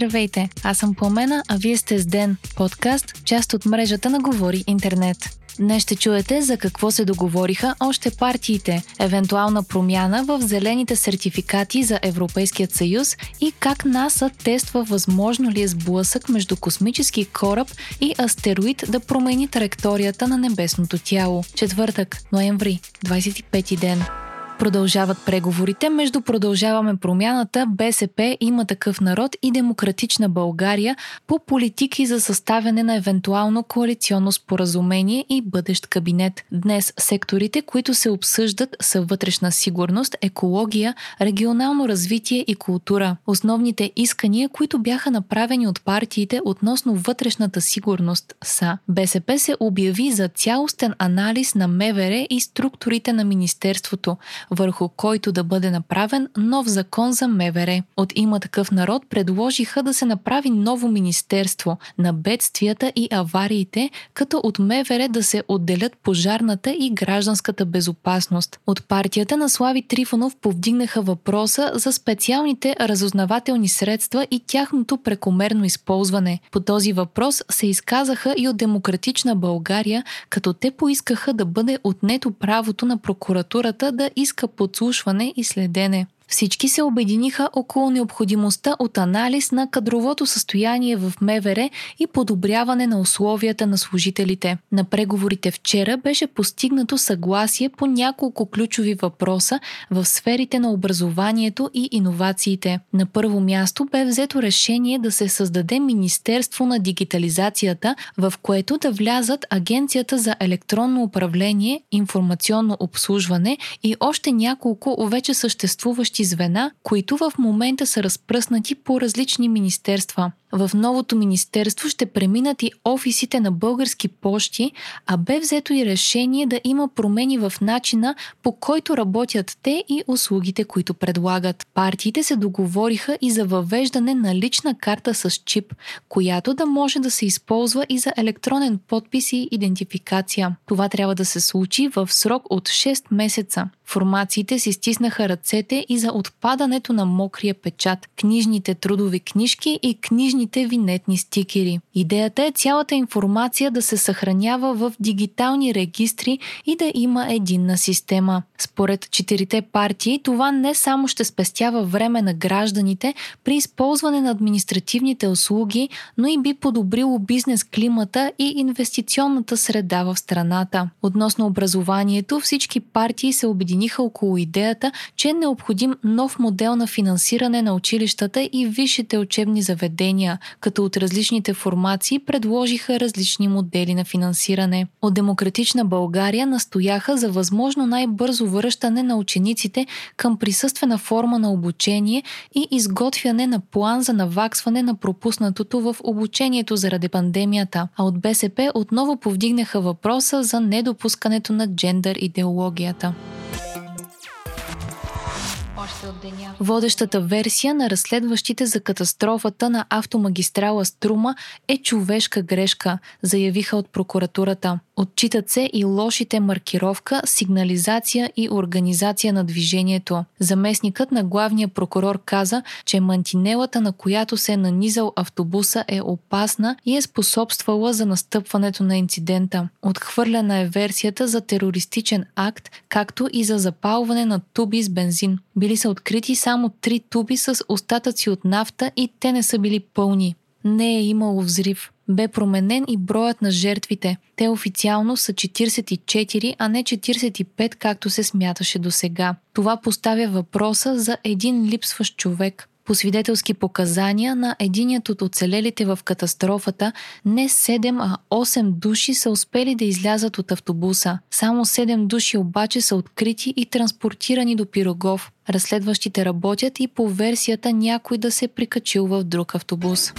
Здравейте, аз съм Пламена, а вие сте с Ден, подкаст, част от мрежата на Говори Интернет. Днес ще чуете за какво се договориха още партиите, евентуална промяна в зелените сертификати за Европейският съюз и как НАСА тества възможно ли е сблъсък между космически кораб и астероид да промени траекторията на небесното тяло. Четвъртък, ноември, 25 ден. Продължават преговорите между Продължаваме промяната, БСП, Има такъв народ и Демократична България по политики за съставяне на евентуално коалиционно споразумение и бъдещ кабинет. Днес секторите, които се обсъждат са вътрешна сигурност, екология, регионално развитие и култура. Основните искания, които бяха направени от партиите относно вътрешната сигурност са БСП се обяви за цялостен анализ на МВР и структурите на Министерството, върху който да бъде направен нов закон за МВР. От има такъв народ предложиха да се направи ново министерство на бедствията и авариите, като от МВР да се отделят пожарната и гражданската безопасност. От партията на Слави Трифонов повдигнаха въпроса за специалните разузнавателни средства и тяхното прекомерно използване. По този въпрос се изказаха и от Демократична България, като те поискаха да бъде отнето правото на прокуратурата да иска подслушване и следене. Всички се обединиха около необходимостта от анализ на кадровото състояние в МВР и подобряване на условията на служителите. На преговорите вчера беше постигнато съгласие по няколко ключови въпроса в сферите на образованието и иновациите. На първо място бе взето решение да се създаде Министерство на дигитализацията, в което да влязат Агенцията за електронно управление, информационно обслужване и още няколко вече съществуващи звена, които в момента са разпръснати по различни министерства. В новото министерство ще преминат и офисите на български почти, а бе взето и решение да има промени в начина по който работят те и услугите, които предлагат. Партиите се договориха и за въвеждане на лична карта с чип, която да може да се използва и за електронен подпис и идентификация. Това трябва да се случи в срок от 6 месеца. Формациите си стиснаха ръцете и за отпадането на мокрия печат, книжните трудови книжки и книжните винетни стикери. Идеята е цялата информация да се съхранява в дигитални регистри и да има единна система. Според четирите партии, това не само ще спестява време на гражданите при използване на административните услуги, но и би подобрило бизнес климата и инвестиционната среда в страната. Относно образованието, всички партии се обединиха около идеята, че е необходим нов модел на финансиране на училищата и висшите учебни заведения, като от различните формации предложиха различни модели на финансиране. От Демократична България настояха за възможно най-бързо връщане на учениците към присъствена форма на обучение и изготвяне на план за наваксване на пропуснатото в обучението заради пандемията, а от БСП отново повдигнаха въпроса за недопускането на джендър идеологията. Водещата версия на разследващите за катастрофата на автомагистрала Струма е човешка грешка, заявиха от прокуратурата. Отчитат се и лошите маркировка, сигнализация и организация на движението. Заместникът на главния прокурор каза, че мантинелата, на която се е нанизал автобуса е опасна и е способствала за настъпването на инцидента. Отхвърляна е версията за терористичен акт, както и за запалване на туби с бензин. Били са открити само три туби с остатъци от нафта и те не са били пълни. Не е имало взрив. Бе променен и броят на жертвите. Те официално са 44, а не 45, както се смяташе до сега. Това поставя въпроса за един липсващ човек. По свидетелски показания на единият от оцелелите в катастрофата, не 7, а 8 души са успели да излязат от автобуса. Само 7 души обаче са открити и транспортирани до Пирогов. Разследващите работят и по версията някой да се прикачил в друг автобус.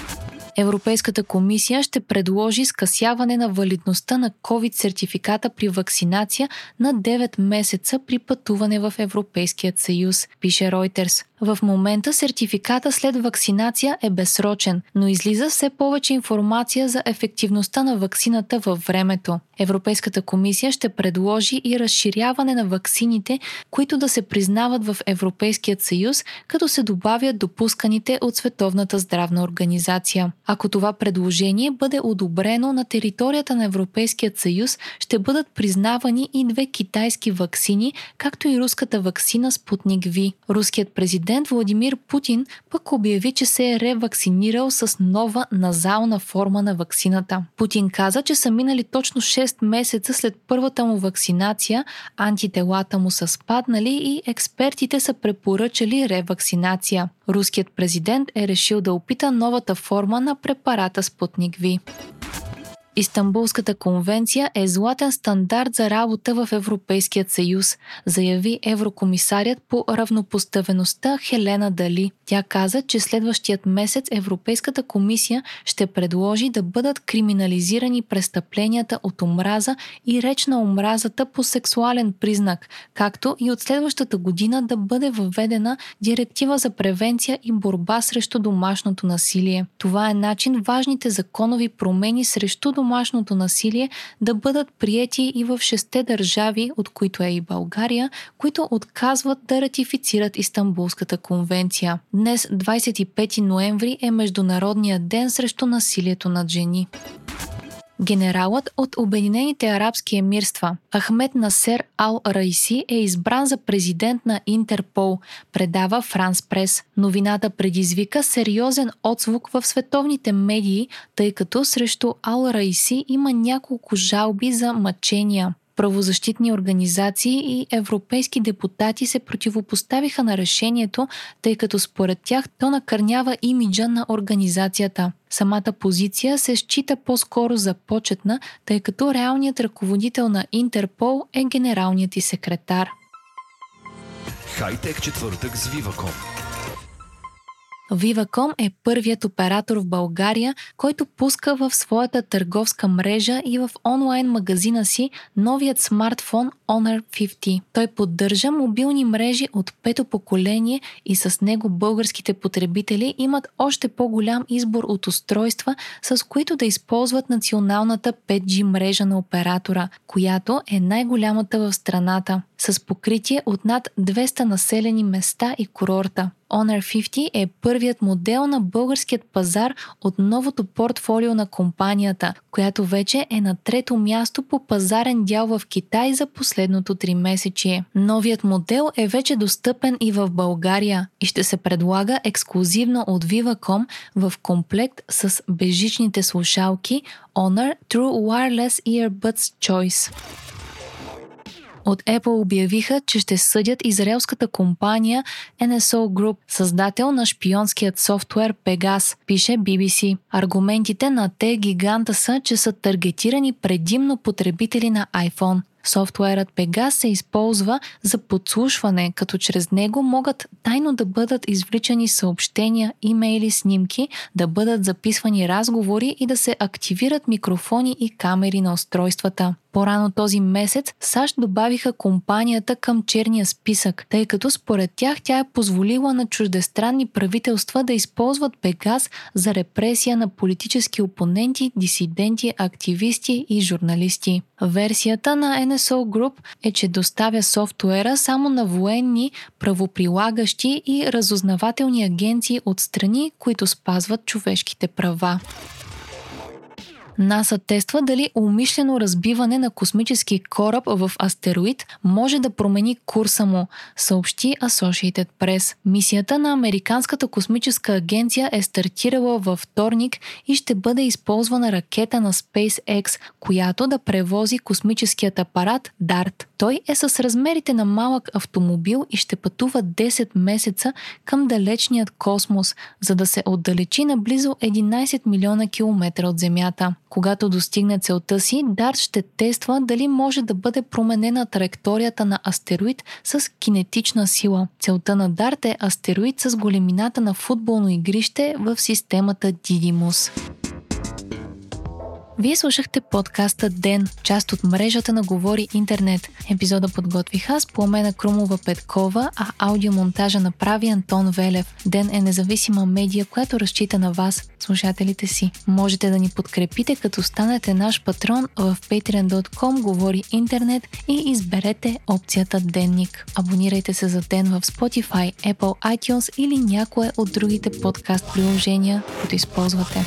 Европейската комисия ще предложи скъсяване на валидността на COVID-сертификата при вакцинация на 9 месеца при пътуване в Европейският съюз, пише Reuters. В момента сертификата след вакцинация е безсрочен, но излиза все повече информация за ефективността на вакцината във времето. Европейската комисия ще предложи и разширяване на ваксините, които да се признават в Европейският съюз, като се добавят допусканите от Световната здравна организация. Ако това предложение бъде одобрено на територията на Европейският съюз, ще бъдат признавани и две китайски ваксини, както и руската ваксина Спутник Ви. Руският президент Владимир Путин пък обяви, че се е ревакцинирал с нова назална форма на ваксината. Путин каза, че са минали точно 6 месеца след първата му вакцинация, антителата му са спаднали и експертите са препоръчали ревакцинация. Руският президент е решил да опита новата форма на препарата Спутник Ви. Истанбулската конвенция е златен стандарт за работа в Европейският съюз, заяви еврокомисарят по равнопоставеността Хелена Дали. Тя каза, че следващият месец Европейската комисия ще предложи да бъдат криминализирани престъпленията от омраза и реч на омразата по сексуален признак, както и от следващата година да бъде въведена директива за превенция и борба срещу домашното насилие. Това е начин важните законови промени срещу домашното насилие да бъдат приети и в шесте държави, от които е и България, които отказват да ратифицират Истанбулската конвенция. Днес, 25 ноември, е Международният ден срещу насилието над жени. Генералът от Обединените арабски емирства Ахмед Насер Ал Райси е избран за президент на Интерпол, предава Франс Прес. Новината предизвика сериозен отзвук в световните медии, тъй като срещу Ал Райси има няколко жалби за мъчения правозащитни организации и европейски депутати се противопоставиха на решението, тъй като според тях то накърнява имиджа на организацията. Самата позиция се счита по-скоро за почетна, тъй като реалният ръководител на Интерпол е генералният и секретар. Хайтек четвъртък с Viva.com Viva.com е първият оператор в България, който пуска в своята търговска мрежа и в онлайн магазина си новият смартфон Honor 50. Той поддържа мобилни мрежи от пето поколение и с него българските потребители имат още по-голям избор от устройства, с които да използват националната 5G мрежа на оператора, която е най-голямата в страната, с покритие от над 200 населени места и курорта. Honor 50 е първият модел на българският пазар от новото портфолио на компанията, която вече е на трето място по пазарен дял в Китай за последното три месечие. Новият модел е вече достъпен и в България и ще се предлага ексклюзивно от Viva.com в комплект с бежичните слушалки Honor True Wireless Earbuds Choice. От Apple обявиха, че ще съдят израелската компания NSO Group, създател на шпионският софтуер Pegas, пише BBC. Аргументите на те гиганта са, че са таргетирани предимно потребители на iPhone. Софтуерът Pegas се използва за подслушване, като чрез него могат тайно да бъдат извличани съобщения, имейли, снимки, да бъдат записвани разговори и да се активират микрофони и камери на устройствата. По-рано този месец САЩ добавиха компанията към черния списък, тъй като според тях тя е позволила на чуждестранни правителства да използват Пегас за репресия на политически опоненти, дисиденти, активисти и журналисти. Версията на NSO Group е, че доставя софтуера само на военни, правоприлагащи и разузнавателни агенции от страни, които спазват човешките права. НАСА тества дали умишлено разбиване на космически кораб в астероид може да промени курса му, съобщи Associated Press. Мисията на Американската космическа агенция е стартирала във вторник и ще бъде използвана ракета на SpaceX, която да превози космическият апарат DART. Той е с размерите на малък автомобил и ще пътува 10 месеца към далечният космос, за да се отдалечи на близо 11 милиона километра от Земята. Когато достигне целта си, Дарт ще тества дали може да бъде променена траекторията на астероид с кинетична сила. Целта на Дарт е астероид с големината на футболно игрище в системата Дидимус. Вие слушахте подкаста Ден, част от мрежата на Говори Интернет. Епизода подготвих аз, Пламена Крумова Петкова, а аудиомонтажа направи Антон Велев. Ден е независима медия, която разчита на вас, слушателите си. Можете да ни подкрепите, като станете наш патрон в patreon.com Говори Интернет и изберете опцията Денник. Абонирайте се за Ден в Spotify, Apple iTunes или някое от другите подкаст приложения, които използвате.